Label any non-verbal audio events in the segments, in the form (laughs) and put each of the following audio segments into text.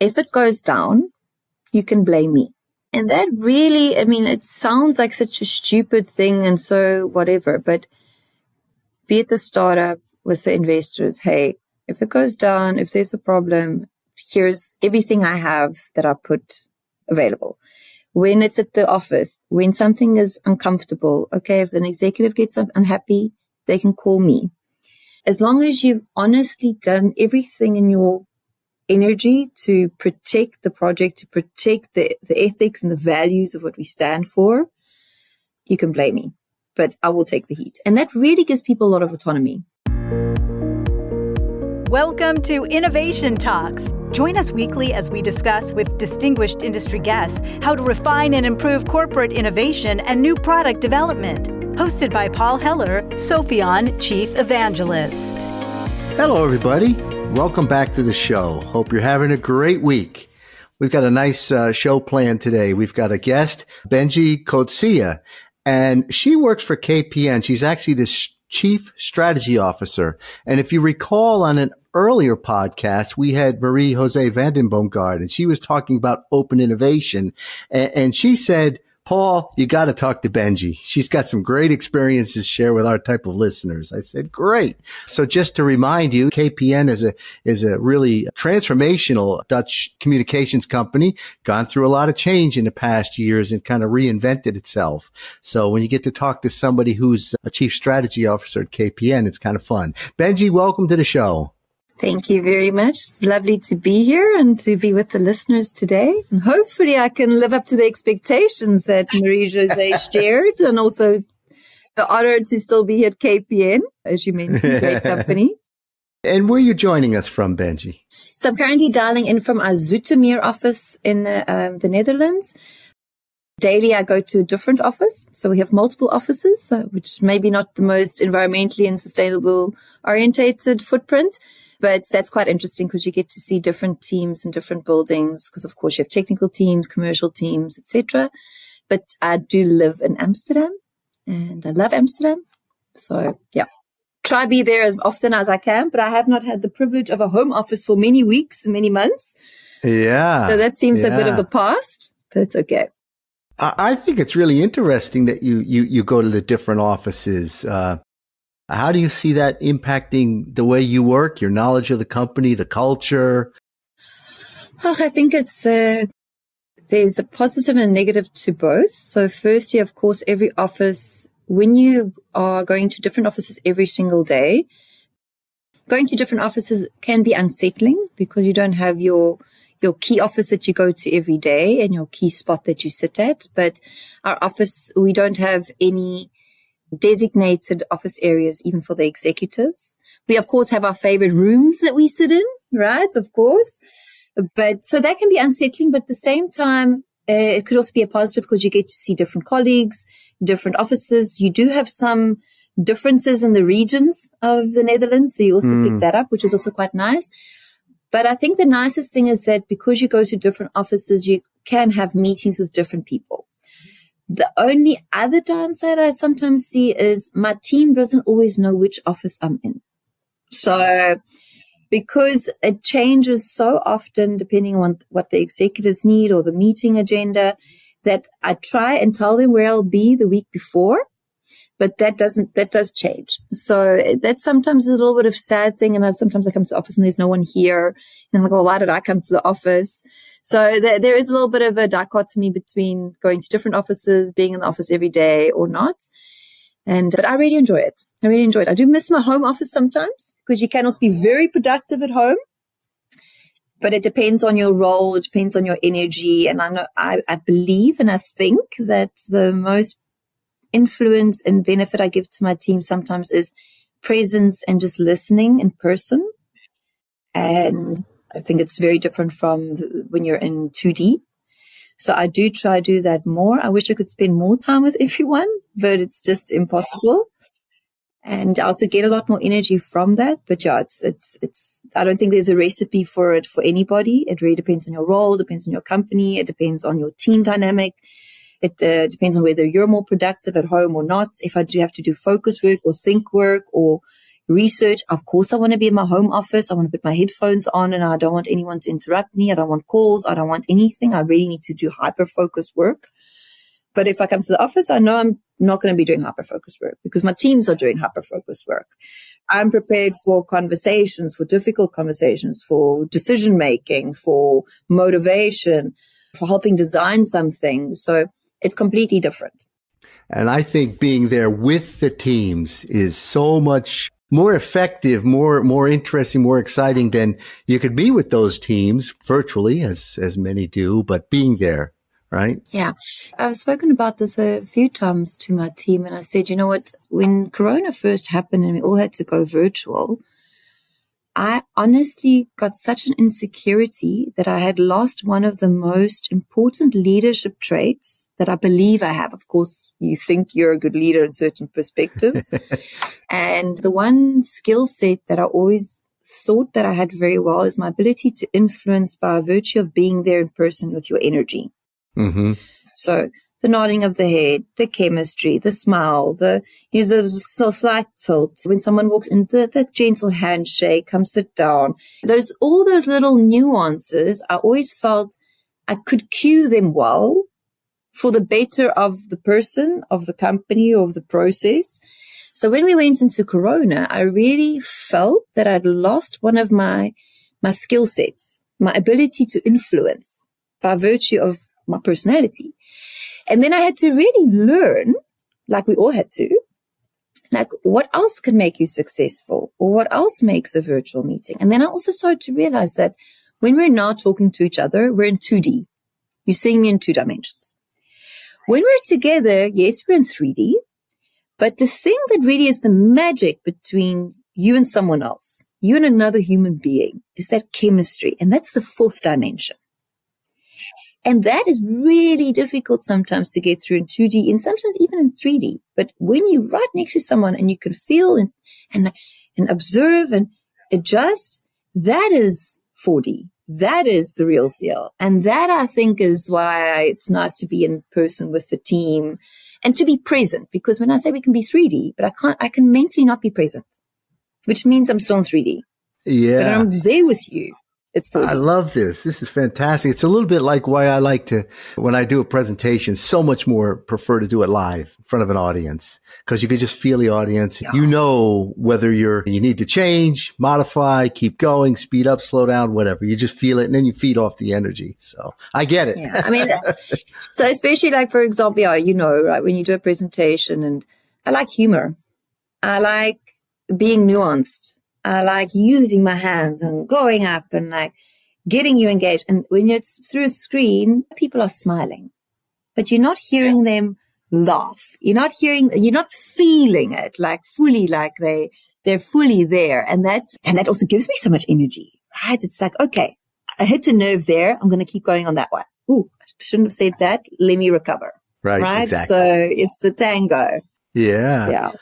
if it goes down, you can blame me. And that really, I mean, it sounds like such a stupid thing and so whatever, but be it the startup with the investors, hey, if it goes down, if there's a problem, here's everything I have that I put available. When it's at the office, when something is uncomfortable, okay, if an executive gets unhappy, they can call me. As long as you've honestly done everything in your energy to protect the project, to protect the, the ethics and the values of what we stand for, you can blame me, but I will take the heat. And that really gives people a lot of autonomy. Welcome to Innovation Talks. Join us weekly as we discuss with distinguished industry guests how to refine and improve corporate innovation and new product development. Hosted by Paul Heller, Sopheon Chief Evangelist. Hello, everybody. Welcome back to the show. Hope you're having a great week. We've got a nice uh, show planned today. We've got a guest, Benji Coetzee, and she works for KPN. She's actually the chief strategy officer. And if you recall on an earlier podcast, we had Marie Jose Vandenboomgaard, and she was talking about open innovation. and, and she said, Paul, you got to talk to Benji. She's got some great experiences to share with our type of listeners. I said, great. So just to remind you, KPN is a, is a really transformational Dutch communications company, gone through a lot of change in the past years and kind of reinvented itself. So when you get to talk to somebody who's a chief strategy officer at KPN, it's kind of fun. Benji, welcome to the show. Thank you very much. Lovely to be here and to be with the listeners today. And hopefully I can live up to the expectations that Marie Jose shared and also the honor to still be here at KPN, as you mentioned, great (laughs) company. And where are you joining us from, Benji? So I'm currently dialing in from our Zoetermeer office in uh, um, the Netherlands. Daily, I go to a different office. So we have multiple offices, uh, which maybe not the most environmentally and sustainable orientated footprint. But that's quite interesting because you get to see different teams in different buildings because of course you have technical teams, commercial teams, etc. But I do live in Amsterdam and I love Amsterdam. So yeah. Try be there as often as I can, but I have not had the privilege of a home office for many weeks, many months. Yeah. So that seems yeah. a bit of the past, but it's okay. I think it's really interesting that you you you go to the different offices. Uh, how do you see that impacting the way you work, your knowledge of the company, the culture? Oh, I think it's uh, there's a positive and a negative to both. So, firstly, of course, every office, when you are going to different offices every single day, going to different offices can be unsettling because you don't have your your key office that you go to every day and your key spot that you sit at. But our office, we don't have any designated office areas, even for the executives. We, of course, have our favorite rooms that we sit in, right? Of course. But so that can be unsettling, but at the same time, uh, it could also be a positive because you get to see different colleagues, different offices. You do have some differences in the regions of the Netherlands. So you also mm. pick that up, which is also quite nice. But I think the nicest thing is that because you go to different offices, you can have meetings with different people. The only other downside I sometimes see is my team doesn't always know which office I'm in. So, because it changes so often depending on what the executives need or the meeting agenda, that I try and tell them where I'll be the week before, but that doesn't, that does change. So that's sometimes a little bit of sad thing. And I, sometimes I come to the office and there's no one here. And I'm like, well, why did I come to the office? So th- there is a little bit of a dichotomy between going to different offices, being in the office every day or not. And, but I really enjoy it. I really enjoy it. I do miss my home office sometimes because you can also be very productive at home. But it depends on your role. It depends on your energy. And I know, I, I believe and I think that the most influence and benefit I give to my team sometimes is presence and just listening in person. And I think it's very different from when you're in 2D. So I do try to do that more. I wish I could spend more time with (laughs) everyone, but it's just impossible. And I also get a lot more energy from that. But yeah, it's, it's, it's, I don't think there's a recipe for it for anybody. It really depends on your role, depends on your company, it depends on your team dynamic. It uh, depends on whether you're more productive at home or not. If I do have to do focus work or think work or research. Of course, I want to be in my home office. I want to put my headphones on and I don't want anyone to interrupt me. I don't want calls. I don't want anything. I really need to do hyper focused work. But if I come to the office, I know I'm not going to be doing hyper focused work because my teams are doing hyper focused work. I'm prepared for conversations, for difficult conversations, for decision making, for motivation, for helping design something. So it's completely different. And I think being there with the teams is so much more effective, more more interesting, more exciting than you could be with those teams virtually, as as many do. But being there, right? Yeah, I've spoken about this a few times to my team, and I said, you know what? When Corona first happened and we all had to go virtual, I honestly got such an insecurity that I had lost one of the most important leadership traits that I believe I have. Of course, you think you're a good leader in certain perspectives. (laughs) and the one skill set that I always thought that I had very well is my ability to influence by virtue of being there in person with your energy. Mm-hmm. So the nodding of the head, the chemistry, the smile, the you know, the slight tilt when someone walks in, the, the gentle handshake, come sit down. Those all those little nuances, I always felt I could cue them well for the better of the person, of the company, of the process. So when we went into Corona, I really felt that I'd lost one of my, my skill sets, my ability to influence by virtue of my personality. And then I had to really learn, like we all had to, like what else can make you successful or what else makes a virtual meeting. And then I also started to realize that when we're now talking to each other, we're in 2D. You're seeing me in two dimensions. When we're together, yes, we're in 3D, but the thing that really is the magic between you and someone else, you and another human being, is that chemistry. And that's the fourth dimension. And that is really difficult sometimes to get through in 2D and sometimes even in 3D. But when you're right next to someone and you can feel and, and, and observe and adjust, that is 4D. That is the real deal. And that I think is why it's nice to be in person with the team and to be present. Because when I say we can be 3D, but I can't, I can mentally not be present, which means I'm still in 3D. Yeah. But I'm there with you. It's I love this. This is fantastic. It's a little bit like why I like to, when I do a presentation, so much more prefer to do it live in front of an audience because you can just feel the audience. Yeah. You know whether you're, you need to change, modify, keep going, speed up, slow down, whatever. You just feel it and then you feed off the energy. So I get it. Yeah. I mean, uh, (laughs) so especially like, for example, yeah, you know, right, when you do a presentation and I like humor. I like being nuanced. I like using my hands and going up and like getting you engaged. And when you're through a screen, people are smiling, but you're not hearing them laugh. You're not hearing, you're not feeling it like fully, like they, they're fully there. And that, and that also gives me so much energy, right? It's like, okay, I hit a nerve there. I'm going to keep going on that one. Ooh, I shouldn't have said that. Let me recover. Right. Right. Exactly. So it's the tango. Yeah. Yeah.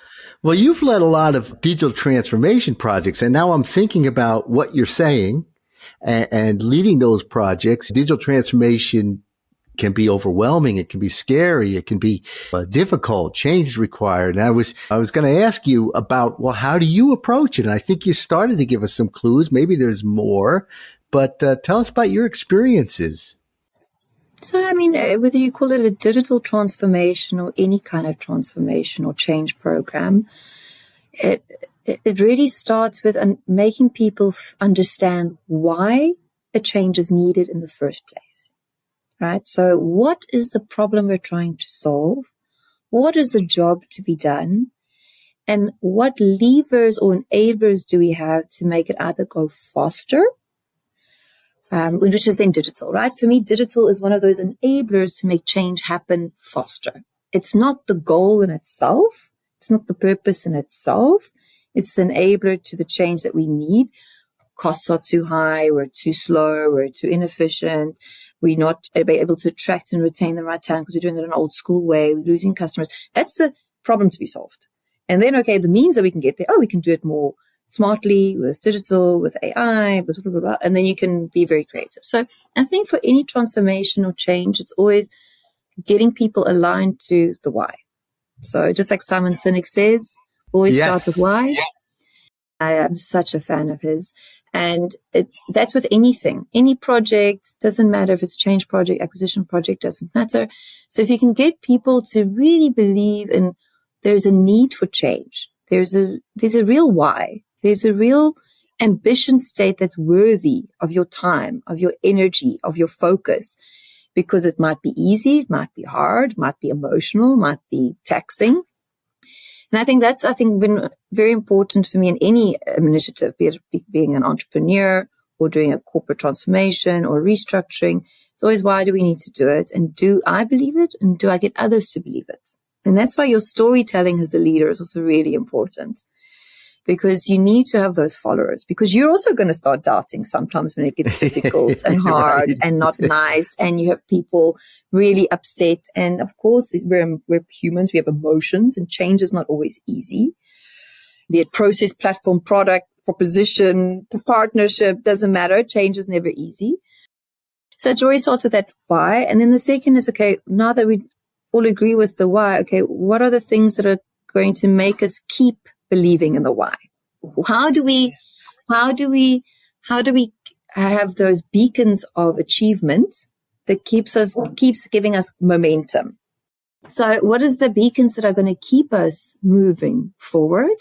Well, you've led a lot of digital transformation projects, and now I'm thinking about what you're saying and, and leading those projects. Digital transformation can be overwhelming. It can be scary. It can be uh, difficult. Change is required. And I was, I was going to ask you about, well, how do you approach it? And I think you started to give us some clues. Maybe there's more, but uh, tell us about your experiences. So, I mean, uh, whether you call it a digital transformation or any kind of transformation or change program, it, it really starts with making people understand why a change is needed in the first place. Right? So, what is the problem we're trying to solve? What is the job to be done? And what levers or enablers do we have to make it either go faster um, which is then digital, right? For me, digital is one of those enablers to make change happen faster. It's not the goal in itself. It's not the purpose in itself. It's the enabler to the change that we need. Costs are too high. We're too slow. We're too inefficient. We're not able to attract and retain the right talent because we're doing it an old school way. We're losing customers. That's the problem to be solved. And then, okay, the means that we can get there. Oh, we can do it more smartly with digital, with AI, blah, blah, blah, blah, and then you can be very creative. So I think for any transformation or change, it's always getting people aligned to the why. So just like Simon Sinek says, always yes. start with why. Yes. I am such a fan of his. And it's, that's with anything, any project, doesn't matter if it's change project, acquisition project, doesn't matter. So if you can get people to really believe in there's a need for change, there's a, there's a real why, there's a real ambition state that's worthy of your time, of your energy, of your focus, because it might be easy, it might be hard, might be emotional, might be taxing. And I think that's, I think, been very important for me in any initiative, be it being an entrepreneur or doing a corporate transformation or restructuring. It's always why do we need to do it? And do I believe it? And do I get others to believe it? And that's why your storytelling as a leader is also really important because you need to have those followers because you're also going to start doubting sometimes when it gets (laughs) difficult and hard right. and not (laughs) nice and you have people really upset. And of course we're, we're humans we have emotions and change is not always easy. Be it process platform product proposition partnership doesn't matter. Change is never easy. So joy starts with that why. And then the second is okay now that we all agree with the why okay what are the things that are going to make us keep believing in the why. How do we, how do we, how do we have those beacons of achievement that keeps us, keeps giving us momentum? So what is the beacons that are going to keep us moving forward?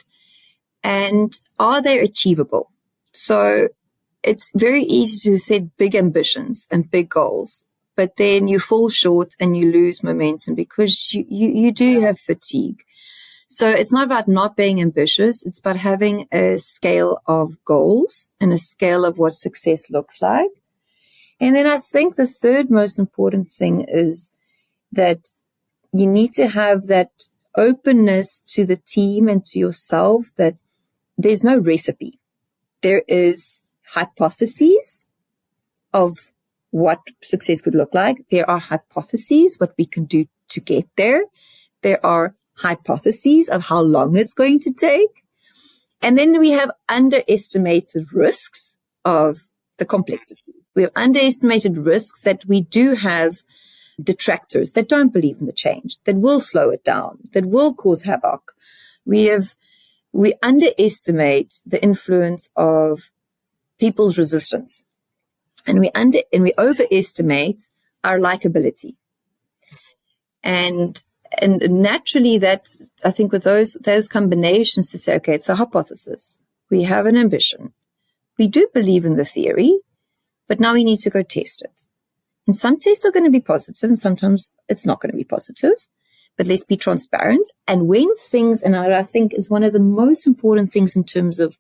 And are they achievable? So it's very easy to set big ambitions and big goals, but then you fall short and you lose momentum because you, you, you do have fatigue. So it's not about not being ambitious. It's about having a scale of goals and a scale of what success looks like. And then I think the third most important thing is that you need to have that openness to the team and to yourself that there's no recipe. There is hypotheses of what success could look like. There are hypotheses, what we can do to get there. There are hypotheses of how long it's going to take. And then we have underestimated risks of the complexity. We have underestimated risks that we do have detractors that don't believe in the change, that will slow it down, that will cause havoc. We have, we underestimate the influence of people's resistance and we under, and we overestimate our likability. And and naturally that I think with those those combinations to say, okay, it's a hypothesis. We have an ambition. We do believe in the theory, but now we need to go test it. And some tests are going to be positive and sometimes it's not going to be positive. But let's be transparent. And when things, and I think is one of the most important things in terms of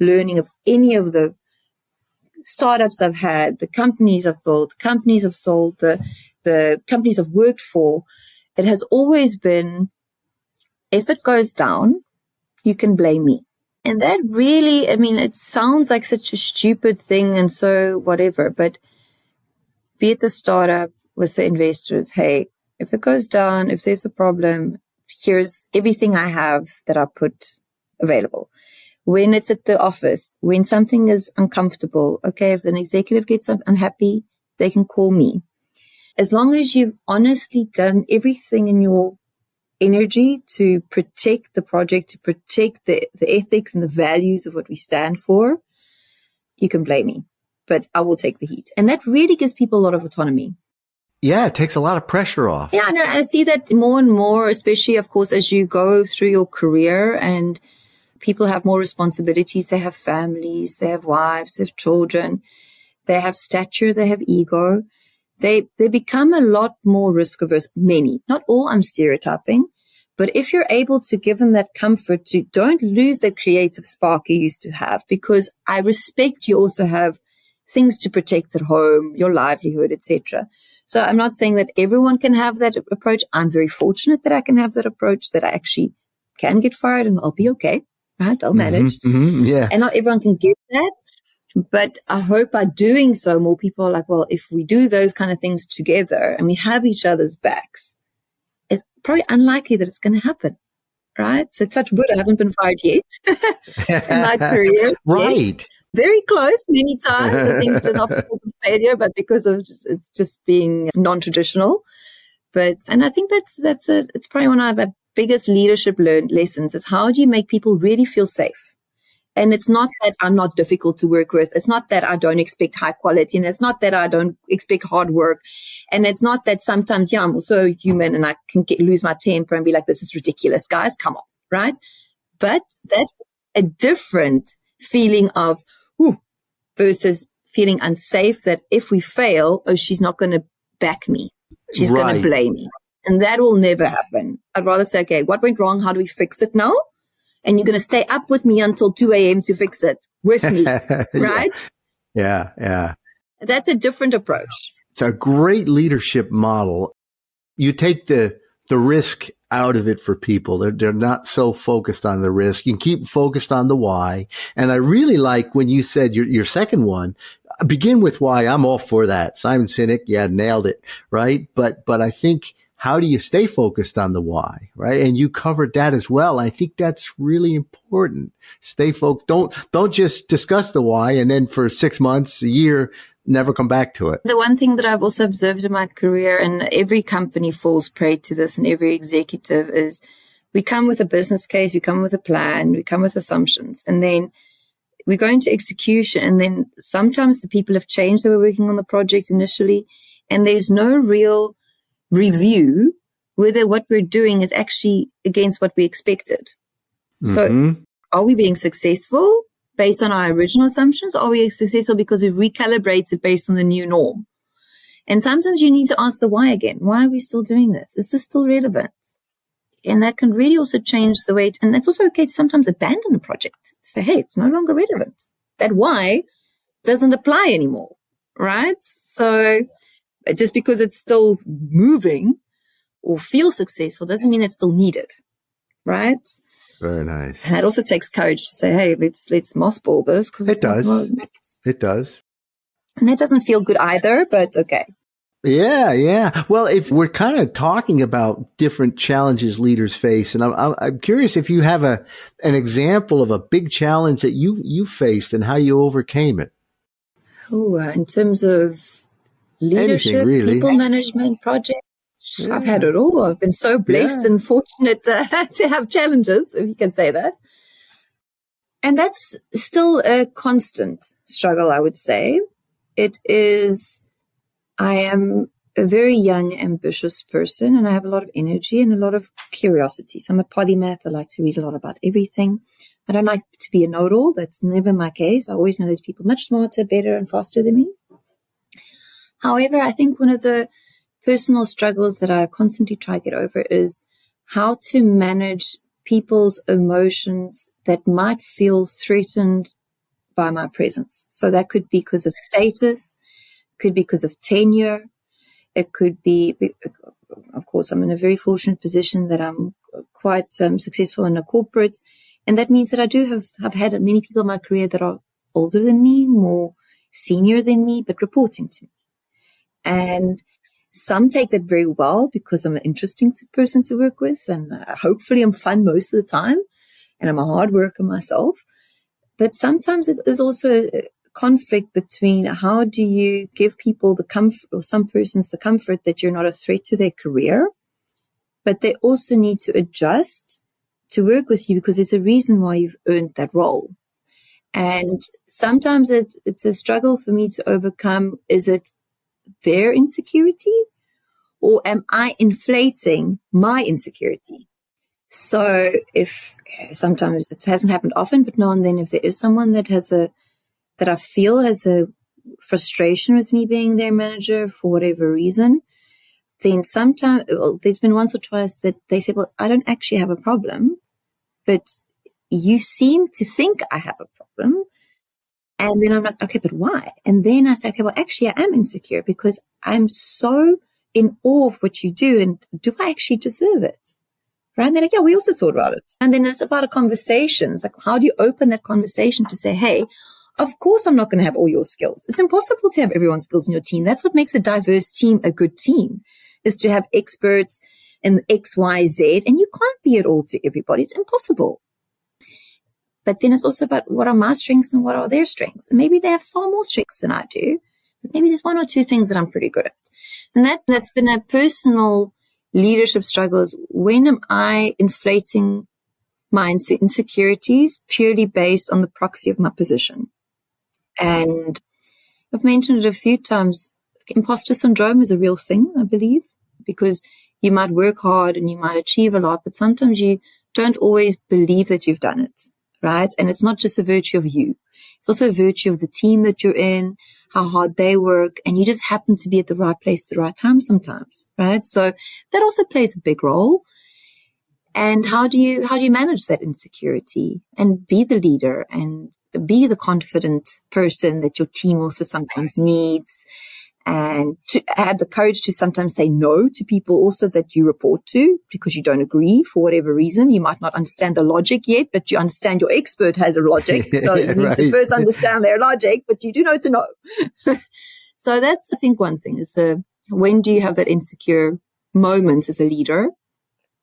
learning of any of the startups I've had, the companies I've built, companies I've sold, the the companies I've worked for, it has always been if it goes down, you can blame me. And that really, I mean, it sounds like such a stupid thing and so whatever, but be it the startup with the investors, hey, if it goes down, if there's a problem, here's everything I have that I put available. When it's at the office, when something is uncomfortable, okay, if an executive gets unhappy, they can call me as long as you've honestly done everything in your energy to protect the project, to protect the, the ethics and the values of what we stand for, you can blame me, but I will take the heat. And that really gives people a lot of autonomy. Yeah, it takes a lot of pressure off. Yeah, no, I see that more and more, especially, of course, as you go through your career and people have more responsibilities. They have families, they have wives, they have children, they have stature, they have ego they, they become a lot more risk averse. Many, not all, I'm stereotyping. But if you're able to give them that comfort to don't lose the creative spark you used to have, because I respect you also have things to protect at home, your livelihood, etc. So I'm not saying that everyone can have that approach. I'm very fortunate that I can have that approach, that I actually can get fired and I'll be okay. Right. I'll mm-hmm, manage. Mm-hmm, mm-hmm, yeah. And not everyone can get that. But I hope by doing so, more people are like, well, if we do those kind of things together and we have each other's backs, it's probably unlikely that it's going to happen. Right. So touch wood, I haven't been fired yet (laughs) in my (laughs) career. right. Yet. Very close many times. I think not because of failure, but because of just, it's just being non-traditional. But, and I think that's, that's a, it's probably one of our biggest leadership learned lessons is how do you make people really feel safe? And it's not that I'm not difficult to work with. It's not that I don't expect high quality. And it's not that I don't expect hard work. And it's not that sometimes, yeah, I'm also human and I can get, lose my temper and be like, this is ridiculous, guys. Come on. Right. But that's a different feeling of, ooh, versus feeling unsafe that if we fail, oh, she's not going to back me. She's right. going to blame me. And that will never happen. I'd rather say, okay, what went wrong? How do we fix it now? And you're going to stay up with me until 2 a.m. to fix it with me. (laughs) right? Yeah. Yeah. That's a different approach. It's a great leadership model. You take the, the risk out of it for people. They're, they're not so focused on the risk. You can keep focused on the why. And I really like when you said your, your second one, begin with why. I'm all for that. Simon Sinek, yeah, nailed it. Right. But, but I think how do you stay focused on the why? Right. And you covered that as well. I think that's really important. Stay focused. Don't, don't just discuss the why and then for six months, a year, never come back to it. The one thing that I've also observed in my career, and every company falls prey to this, and every executive is we come with a business case, we come with a plan, we come with assumptions, and then we go into execution. And then sometimes the people have changed they were working on the project initially, and there's no real review whether what we're doing is actually against what we expected. Mm-hmm. So, are we being successful? based on our original assumptions? Or are we successful because we've recalibrated based on the new norm? And sometimes you need to ask the why again. Why are we still doing this? Is this still relevant? And that can really also change the way, to, and it's also okay to sometimes abandon a project. Say, hey, it's no longer relevant. That why doesn't apply anymore, right? So just because it's still moving or feels successful doesn't mean it's still needed, right? Very nice. And it also takes courage to say, "Hey, let's let's mothball this." It does. it does. And that doesn't feel good either, but okay. Yeah, yeah. Well, if we're kind of talking about different challenges leaders face, and I'm, I'm curious if you have a an example of a big challenge that you you faced and how you overcame it. Oh, uh, in terms of leadership, Anything, really. people management projects. Yeah. I've had it all. I've been so blessed yeah. and fortunate uh, (laughs) to have challenges, if you can say that. And that's still a constant struggle, I would say. It is, I am a very young, ambitious person and I have a lot of energy and a lot of curiosity. So I'm a polymath. I like to read a lot about everything. I don't like to be a know all. That's never my case. I always know there's people much smarter, better, and faster than me. However, I think one of the personal struggles that I constantly try to get over is how to manage people's emotions that might feel threatened by my presence. So that could be because of status, could be because of tenure. It could be, of course, I'm in a very fortunate position that I'm quite um, successful in a corporate. And that means that I do have, have had many people in my career that are older than me, more senior than me, but reporting to me. And some take that very well because I'm an interesting person to work with, and uh, hopefully I'm fun most of the time, and I'm a hard worker myself. But sometimes it is also a conflict between how do you give people the comfort, or some persons the comfort that you're not a threat to their career, but they also need to adjust to work with you because there's a reason why you've earned that role. And sometimes it, it's a struggle for me to overcome. Is it their insecurity or am I inflating my insecurity? So if sometimes it hasn't happened often, but now and then if there is someone that has a, that I feel has a frustration with me being their manager for whatever reason, then sometimes well, there's been once or twice that they say, well, I don't actually have a problem, but you seem to think I have a problem. And then I'm like, okay, but why? And then I say, okay, well, actually, I am insecure because I'm so in awe of what you do. And do I actually deserve it? Right. And they're like, yeah, we also thought about it. And then it's about a conversation. It's like, how do you open that conversation to say, hey, of course, I'm not going to have all your skills. It's impossible to have everyone's skills in your team. That's what makes a diverse team a good team is to have experts in X, Y, Z. And you can't be it all to everybody. It's impossible. But then it's also about what are my strengths and what are their strengths. And maybe they have far more strengths than I do, but maybe there's one or two things that I'm pretty good at. And that, that's been a personal leadership struggle is when am I inflating my insecurities purely based on the proxy of my position. And I've mentioned it a few times. Imposter syndrome is a real thing, I believe, because you might work hard and you might achieve a lot, but sometimes you don't always believe that you've done it, right? And it's not just a virtue of you. It's also a virtue of the team that you're in, how hard they work, and you just happen to be at the right place at the right time sometimes, right? So that also plays a big role. And how do you, how do you manage that insecurity and be the leader and be the confident person that your team also sometimes needs and to have the courage to sometimes say no to people also that you report to because you don't agree for whatever reason. You might not understand the logic yet, but you understand your expert has a logic. (laughs) So you need right. to first understand their logic, but you do know to know. (laughs) so that's, I think, one thing is the when do you have that insecure moments as a leader?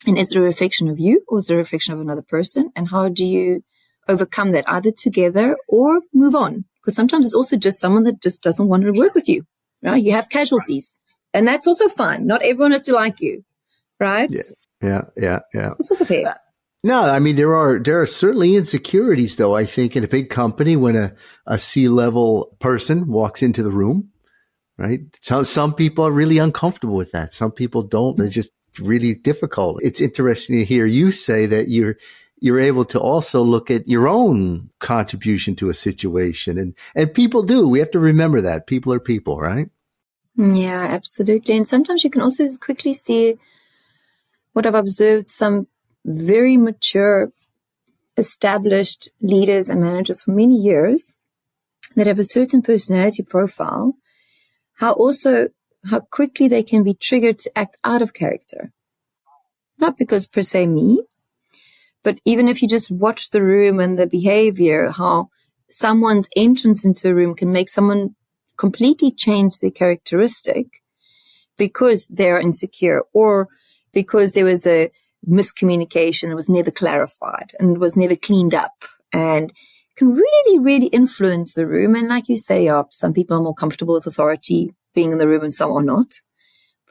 And is it a reflection of you or is it a reflection of another person? And how do you overcome that either together or move on? Because sometimes it's also just someone that just doesn't want to work with you right? You have casualties, and that's also fine. Not everyone has to like you, right? Yeah, yeah, yeah. yeah. It's also fair. No, I mean there are there are certainly insecurities though. I think in a big company when a a C level person walks into the room, right? So some people are really uncomfortable with that. Some people don't. It's just really difficult. It's interesting to hear you say that you're you're able to also look at your own contribution to a situation. And, and people do. We have to remember that people are people, right? Yeah, absolutely. And sometimes you can also quickly see what I've observed some very mature, established leaders and managers for many years that have a certain personality profile, how also how quickly they can be triggered to act out of character. Not because per se me, but even if you just watch the room and the behavior, how someone's entrance into a room can make someone completely change their characteristic because they're insecure or because there was a miscommunication that was never clarified and was never cleaned up and can really, really influence the room. And like you say, uh, some people are more comfortable with authority being in the room and some are not.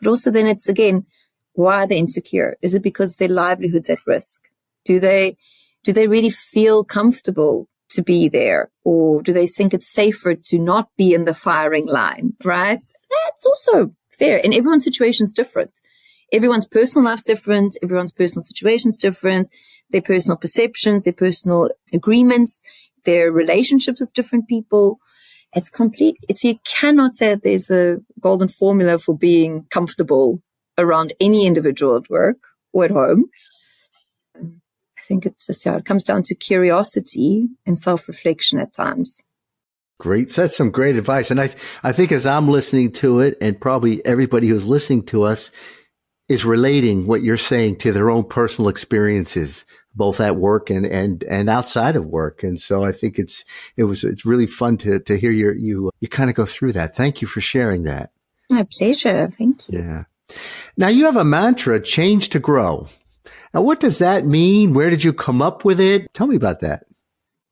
But also then it's again, why are they insecure? Is it because their livelihood's at risk? Do they, do they really feel comfortable to be there? Or do they think it's safer to not be in the firing line? Right? That's also fair. And everyone's situation is different. Everyone's personal life's different. Everyone's personal situation's different. Their personal perceptions, their personal agreements, their relationships with different people. It's complete. It's, you cannot say there's a golden formula for being comfortable around any individual at work or at home. I think it's just, yeah, it comes down to curiosity and self reflection at times. Great. That's some great advice. And I, I think as I'm listening to it and probably everybody who's listening to us is relating what you're saying to their own personal experiences, both at work and, and, and outside of work. And so I think it's, it was, it's really fun to, to hear your, you, you kind of go through that. Thank you for sharing that. My pleasure. Thank you. Yeah. Now you have a mantra, change to grow. Now, what does that mean? Where did you come up with it? Tell me about that.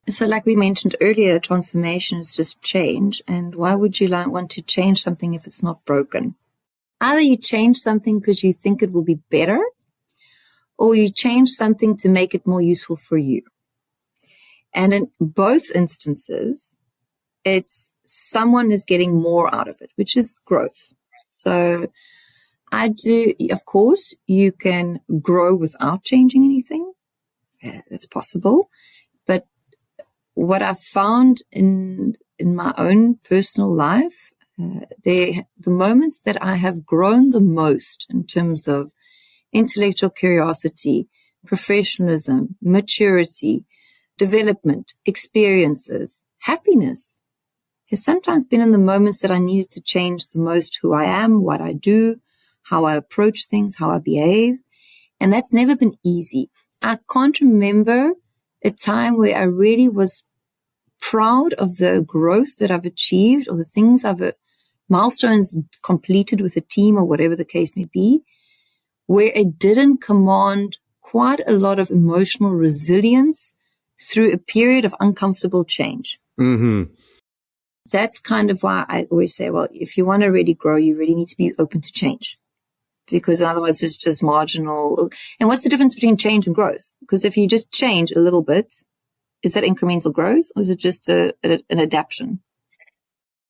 So, like we mentioned earlier, transformation is just change. And why would you like, want to change something if it's not broken? Either you change something because you think it will be better, or you change something to make it more useful for you. And in both instances, it's someone is getting more out of it, which is growth. So I do, of course, you can grow without changing anything. It's possible. But what I've found in, in my own personal life, uh, the moments that I have grown the most in terms of intellectual curiosity, professionalism, maturity, development, experiences, happiness has sometimes been in the moments that I needed to change the most who I am, what I do, how I approach things, how I behave. And that's never been easy. I can't remember a time where I really was proud of the growth that I've achieved or the things I've uh, milestones completed with a team or whatever the case may be, where it didn't command quite a lot of emotional resilience through a period of uncomfortable change. Mm-hmm. That's kind of why I always say, well, if you want to really grow, you really need to be open to change because otherwise it's just marginal. And what's the difference between change and growth? Because if you just change a little bit, is that incremental growth or is it just a, a, an adaptation?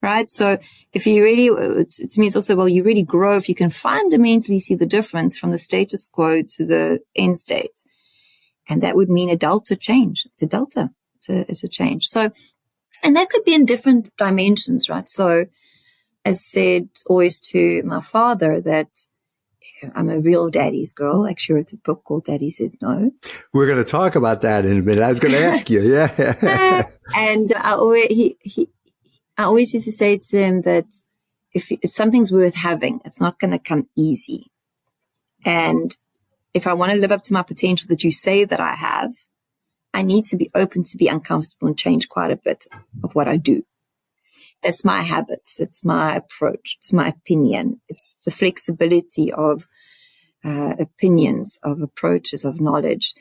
Right. So if you really, to me, it's also, well, you really grow if you can fundamentally see the difference from the status quo to the end state. And that would mean a delta change. It's a delta. It's a, it's a change. So, and that could be in different dimensions, right? So, as said always to my father that I'm a real daddy's girl. Actually, wrote a book called Daddy Says No. We're going to talk about that in a minute. I was going to ask you. Yeah. (laughs) and I always, he, he, I always used to say to him that if, if something's worth having, it's not going to come easy. And if I want to live up to my potential that you say that I have, I need to be open to be uncomfortable and change quite a bit of what I do. That's my habits. It's my approach. It's my opinion. It's the flexibility of uh, opinions, of approaches, of knowledge.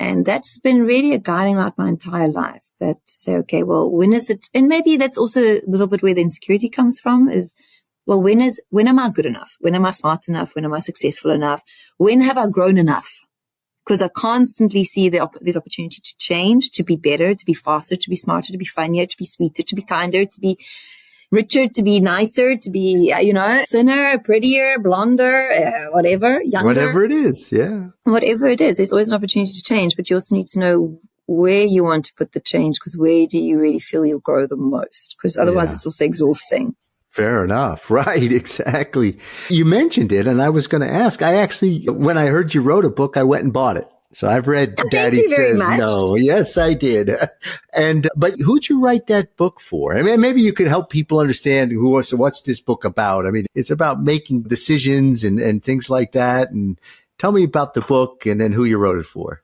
And that's been really a guiding light my entire life that say, okay, well, when is it? And maybe that's also a little bit where the insecurity comes from is, well, when is, when am I good enough? When am I smart enough? When am I successful enough? When have I grown enough? Because I constantly see the this opportunity to change, to be better, to be faster, to be smarter, to be funnier, to be sweeter, to be kinder, to be richer, to be nicer, to be, uh, you know, thinner, prettier, blonder, uh, whatever, younger. Whatever it is, yeah. Whatever it is, there's always an opportunity to change, but you also need to know where you want to put the change because where do you really feel you'll grow the most? Because otherwise yeah. it's also exhausting. Fair enough. (laughs) Right. Exactly. You mentioned it and I was going to ask, I actually, when I heard you wrote a book, I went and bought it. So I've read oh, Daddy Says No. Yes, I did. (laughs) And, uh, but who'd you write that book for? I mean, maybe you could help people understand who was, what's this book about? I mean, it's about making decisions and, and things like that. And tell me about the book and then who you wrote it for.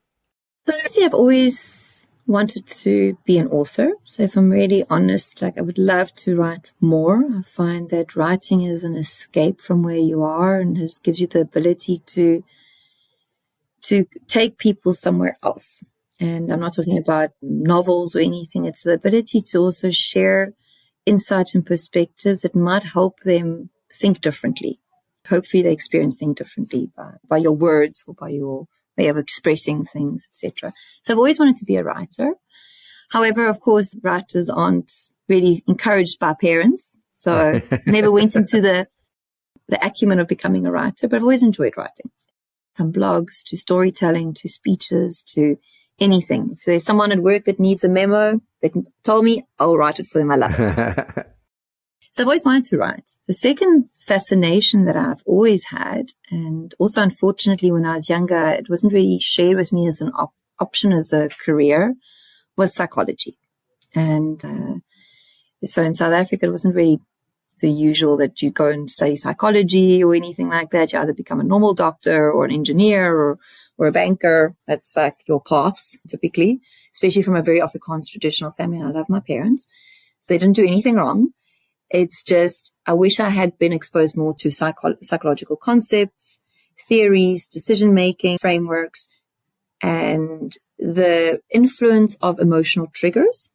So I've always wanted to be an author. So if I'm really honest, like I would love to write more. I find that writing is an escape from where you are and has, gives you the ability to to take people somewhere else. And I'm not talking about novels or anything. It's the ability to also share insights and perspectives that might help them think differently. Hopefully they experience things differently by, by your words or by your way of expressing things, etc. So I've always wanted to be a writer. However, of course, writers aren't really encouraged by parents. So (laughs) never went into the, the acumen of becoming a writer, but I've always enjoyed writing from blogs to storytelling to speeches to anything. If there's someone at work that needs a memo, they can tell me, I'll write it for them. I love it. (laughs) so I've always wanted to write. The second fascination that I've always had, and also unfortunately when I was younger, it wasn't really shared with me as an op- option as a career, was psychology. And uh, so in South Africa, it wasn't really the usual that you go and study psychology or anything like that. You either become a normal doctor or an engineer or, or a banker. That's like your paths typically, especially from a very Afrikaans traditional family. And I love my parents. So they didn't do anything wrong. It's just, I wish I had been exposed more to psycho- psychological concepts, theories, decision making frameworks, and the influence of emotional triggers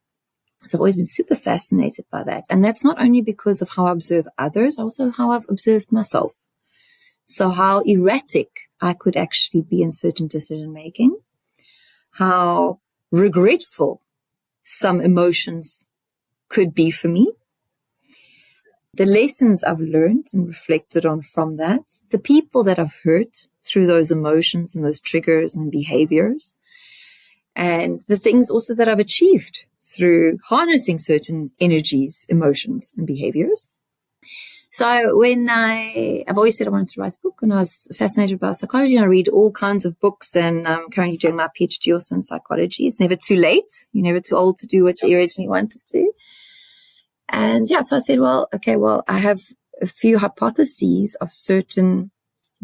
so I've always been super fascinated by that. And that's not only because of how I observe others, also how I've observed myself. So how erratic I could actually be in certain decision making, how regretful some emotions could be for me, the lessons I've learned and reflected on from that, the people that I've hurt through those emotions and those triggers and behaviors, and the things also that I've achieved through harnessing certain energies, emotions, and behaviors. So when I, I've always said I wanted to write a book and I was fascinated by psychology and I read all kinds of books and I'm currently doing my PhD also in psychology. It's never too late. You're never too old to do what you originally wanted to. And yeah, so I said, well, okay, well, I have a few hypotheses of certain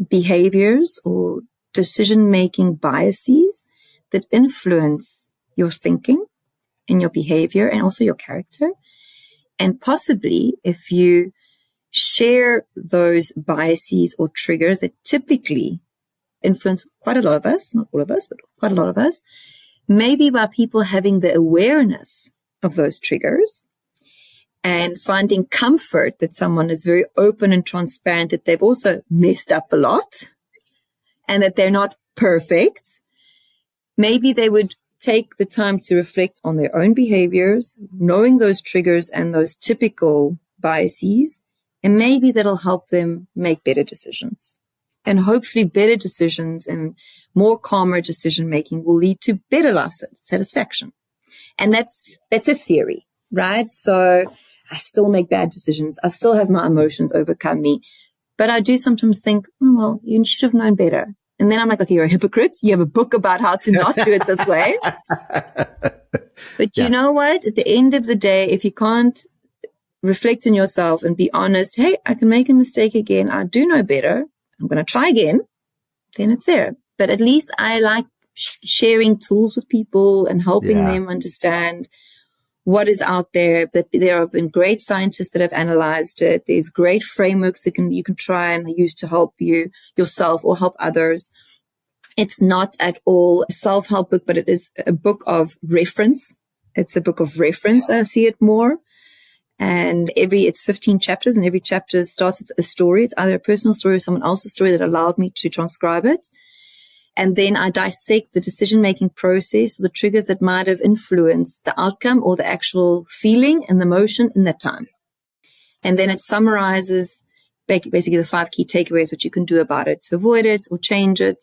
behaviors or decision making biases that influence your thinking and your behavior and also your character. And possibly if you share those biases or triggers that typically influence quite a lot of us, not all of us, but quite a lot of us, maybe by people having the awareness of those triggers and finding comfort that someone is very open and transparent that they've also messed up a lot and that they're not perfect, maybe they would take the time to reflect on their own behaviors, knowing those triggers and those typical biases, and maybe that'll help them make better decisions. And hopefully better decisions and more calmer decision making will lead to better life satisfaction. And that's, that's a theory, right? So I still make bad decisions. I still have my emotions overcome me. But I do sometimes think, oh, well, you should have known better. And then I'm like, okay, you're a hypocrite. You have a book about how to not do it this way. (laughs) but yeah. you know what? At the end of the day, if you can't reflect on yourself and be honest, hey, I can make a mistake again. I do know better. I'm going to try again. Then it's there. But at least I like sh- sharing tools with people and helping yeah. them understand what is out there. But there have been great scientists that have analyzed it. There's great frameworks that can you can try and use to help you yourself or help others. It's not at all a self-help book, but it is a book of reference. It's a book of reference. I see it more. And every, it's 15 chapters and every chapter starts with a story. It's either a personal story or someone else's story that allowed me to transcribe it. And then I dissect the decision making process or the triggers that might have influenced the outcome or the actual feeling and the emotion in that time. And then it summarizes basically the five key takeaways, what you can do about it to avoid it or change it.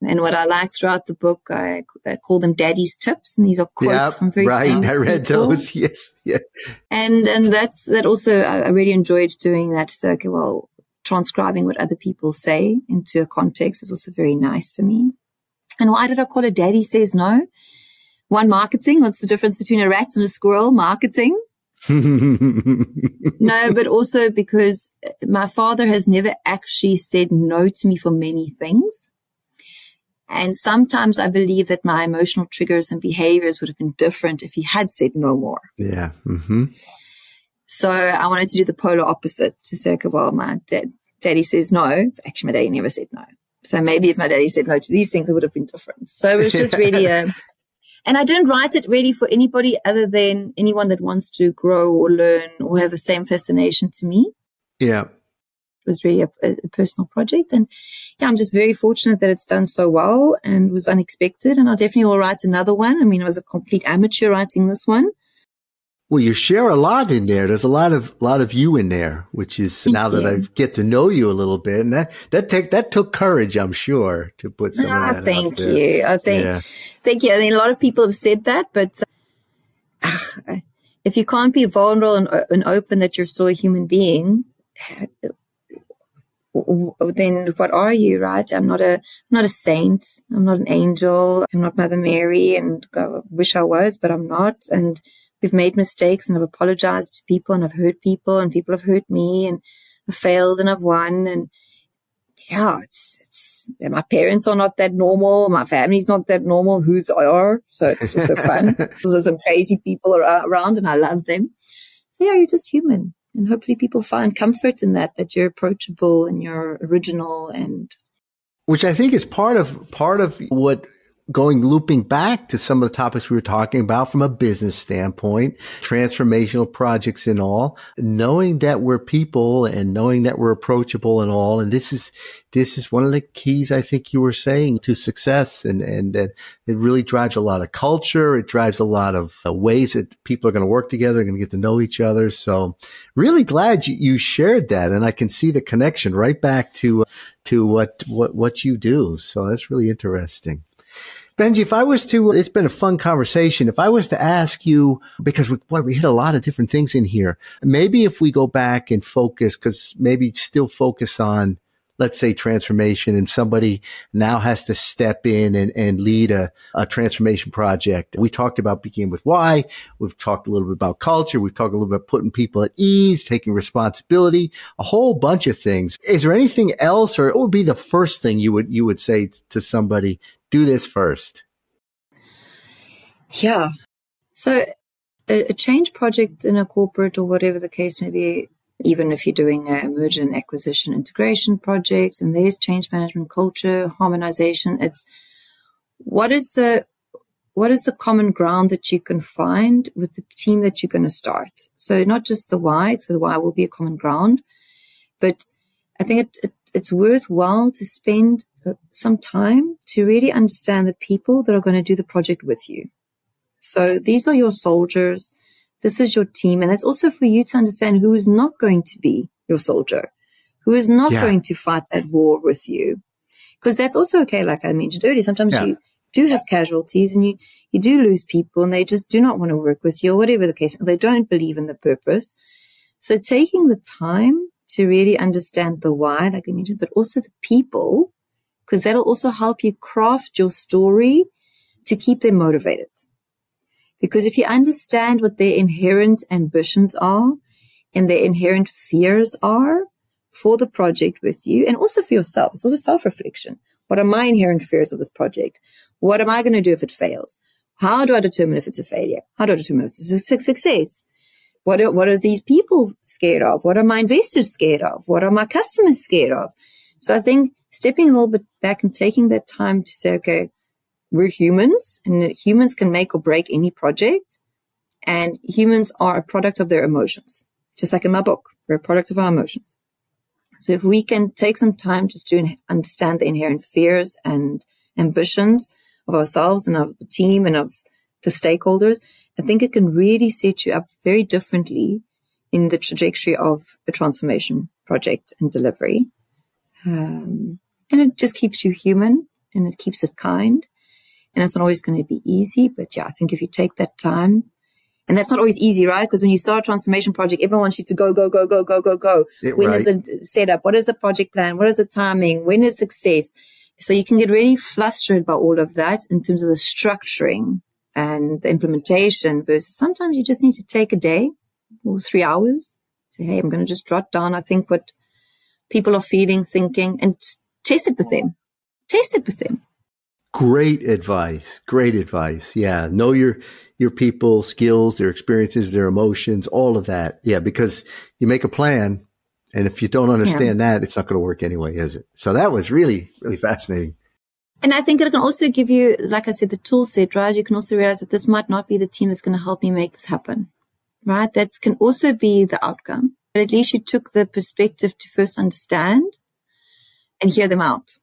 And what I like throughout the book, I, I call them daddy's tips. And these are quotes yeah, from very right. famous I read people. those. (laughs) Yes. Yeah. And, and that's, that also, I really enjoyed doing that. So, okay, well, transcribing what other people say into a context is also very nice for me. And why did I call it Daddy Says No? One, marketing. What's the difference between a rat and a squirrel? Marketing. (laughs) no, but also because my father has never actually said no to me for many things. And sometimes I believe that my emotional triggers and behaviors would have been different if he had said no more. Yeah. Mm-hmm. So I wanted to do the polar opposite to say, okay, well, my dad, daddy says no. Actually, my daddy never said no. So maybe if my daddy said no to these things, it would have been different. So it was just really a, (laughs) um, and I didn't write it really for anybody other than anyone that wants to grow or learn or have the same fascination to me. Yeah. It was really a, a personal project. And yeah, I'm just very fortunate that it's done so well and was unexpected. And I definitely will write another one. I mean, I was a complete amateur writing this one. Well, you share a lot in there. There's a lot of lot of you in there, which is now that I get to know you a little bit, and that that take that took courage, I'm sure, to put some. Oh, of ah, that thank you. Oh, thank, yeah. thank you. I mean, a lot of people have said that, but uh, if you can't be vulnerable and, uh, and open that you're still a human being, then what are you, right? I'm not a I'm not a saint. I'm not an angel. I'm not Mother Mary, and I wish I was, but I'm not. And we've made mistakes and I've apologized to people and I've hurt people and people have hurt me and I've failed and I've won and yeah, it's it's my parents are not that normal, my family's not that normal, whose I are, so it's also fun. (laughs) There's some crazy people around and I love them. So yeah, you're just human. And hopefully people find comfort in that, that you're approachable and you're original and which I think is part of part of what going looping back to some of the topics we were talking about from a business standpoint, transformational projects and all, knowing that we're people and knowing that we're approachable and all. And this is, this is one of the keys I think you were saying to success and, and that it really drives a lot of culture. It drives a lot of uh, ways that people are going to work together, going to get to know each other. So really glad you, you shared that. And I can see the connection right back to, to what, what, what you do. So that's really interesting. Benji, if I was to, it's been a fun conversation. If I was to ask you, because we, boy, we hit a lot of different things in here. Maybe if we go back and focus, because maybe still focus on, let's say transformation and somebody now has to step in and, and lead a, a transformation project. We talked about beginning with why. We've talked a little bit about culture. We've talked a little bit about putting people at ease, taking responsibility, a whole bunch of things. Is there anything else or what would be the first thing you would, you would say to somebody do this first? Yeah. So a, a, change project in a corporate or whatever the case may be, even if you're doing a merger and acquisition integration project and there's change management culture, harmonization, it's what is the what is the common ground that you can find with the team that you're going to start? So not just the why, so the why will be a common ground, but I think it, it, it's worthwhile to spend uh, some time to really understand the people that are going to do the project with you. So these are your soldiers. This is your team. And it's also for you to understand who is not going to be your soldier, who is not yeah. going to fight that war with you. Because that's also okay. Like I mentioned earlier, sometimes yeah. you do have casualties and you, you do lose people and they just do not want to work with you or whatever the case. They don't believe in the purpose. So taking the time to really understand the why, like I mentioned, but also the people, because that'll also help you craft your story to keep them motivated. Because if you understand what their inherent ambitions are and their inherent fears are for the project with you and also for yourself, it's also self reflection. What are my inherent fears of this project? What am I going to do if it fails? How do I determine if it's a failure? How do I determine if it's a success? What are, what are these people scared of? What are my investors scared of? What are my customers scared of? So I think stepping a little bit back and taking that time to say, okay, we're humans and humans can make or break any project and humans are a product of their emotions. Just like in my book, we're a product of our emotions. So if we can take some time just to understand the inherent fears and ambitions of ourselves and of the team and of the stakeholders, I think it can really set you up very differently in the trajectory of a transformation project and delivery. Um, and it just keeps you human and it keeps it kind. And it's not always going to be easy, but yeah, I think if you take that time, and that's not always easy, right? Because when you start a transformation project, everyone wants you to go, go, go, go, go, go, go. It, when right. is the setup? What is the project plan? What is the timing? When is success? So you can get really flustered by all of that in terms of the structuring and the implementation versus sometimes you just need to take a day or three hours. Say, hey, I'm going to just jot down, I think, what people are feeling, thinking, and test it with them. Test it with them. Great advice. Great advice. Yeah. Know your, your people, skills, their experiences, their emotions, all of that. Yeah. Because you make a plan and if you don't understand yeah. that, it's not going to work anyway, is it? So that was really, really fascinating. And I think it can also give you, like I said, the tool set, right? You can also realize that this might not be the team that's going to help me make this happen, right? That can also be the outcome. But at least you took the perspective to first understand and hear them out.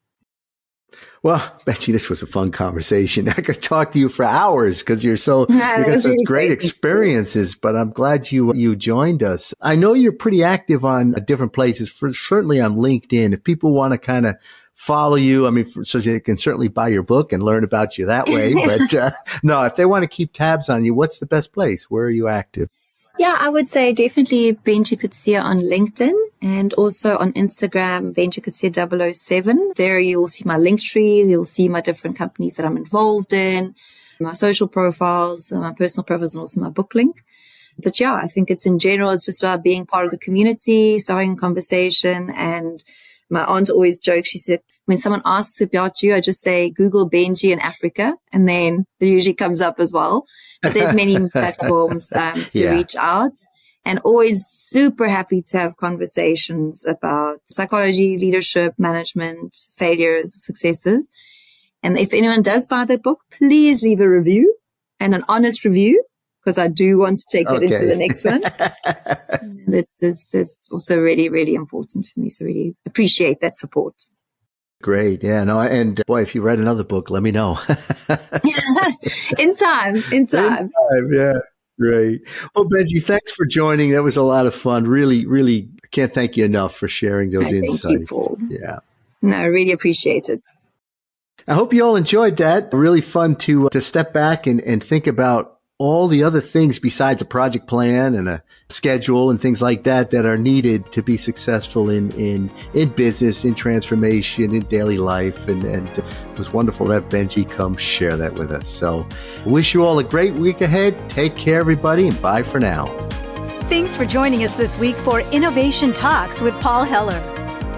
Well, (laughs) Betsy, this was a fun conversation. (laughs) I could talk to you for hours because you're so (laughs) yeah, you got such great, experiences. But I'm glad you you joined us. I know you're pretty active on different places, for, certainly on LinkedIn. If people want to kind of follow you, I mean, for, so they can certainly buy your book and learn about you that way. but uh, no, if they want to keep tabs on you, what's the best place? Where are you active? Yeah, I would say definitely Benji Coetzee on LinkedIn and also on Instagram, Benji Coetzee 007. There you'll see my Linktree. You'll see my different companies that I'm involved in, my social profiles, my personal profiles, and also my book link. But yeah, I think it's in general, it's just about being part of the community, starting a conversation. And my aunt always jokes, she said, when someone asks about you, I just say Google Benji in Africa, and then it usually comes up as well. But there's many (laughs) platforms um, to yeah. reach out, and always super happy to have conversations about psychology, leadership, management, failures, successes. And if anyone does buy the book, please leave a review and an honest review because I do want to take okay. it into the next one. that's, that's, that's also really, really important for me. So really appreciate that support. Great. Yeah. No, and uh, boy, if you write another book, let me know. (laughs) in time. In time. In time. Yeah. Great. Well, Benji, thanks for joining. That was a lot of fun. Really, really can't thank you enough for sharing those I insights. You, yeah. No, I really appreciate it. I hope you all enjoyed that. Really fun to uh, to step back and, and think about all the other things besides a project plan and a schedule and things like that that are needed to be successful in in in business, in transformation, in daily life. And, and it was wonderful to have Benji come share that with us. So wish you all a great week ahead. Take care, everybody, and bye for now. Thanks for joining us this week for Innovation Talks with Paul Heller.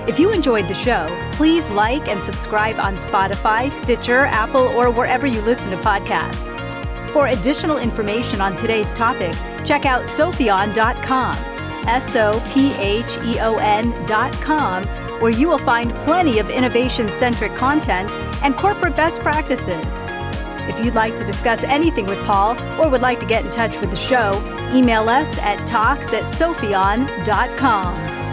If you enjoyed the show, please like and subscribe on Spotify, Stitcher, Apple, or wherever you listen to podcasts. For additional information on today's topic, check out sopheon.com, S O P H E O N.com, where you will find plenty of innovation centric content and corporate best practices. If you'd like to discuss anything with Paul or would like to get in touch with the show, email us at talks at sopheon.com.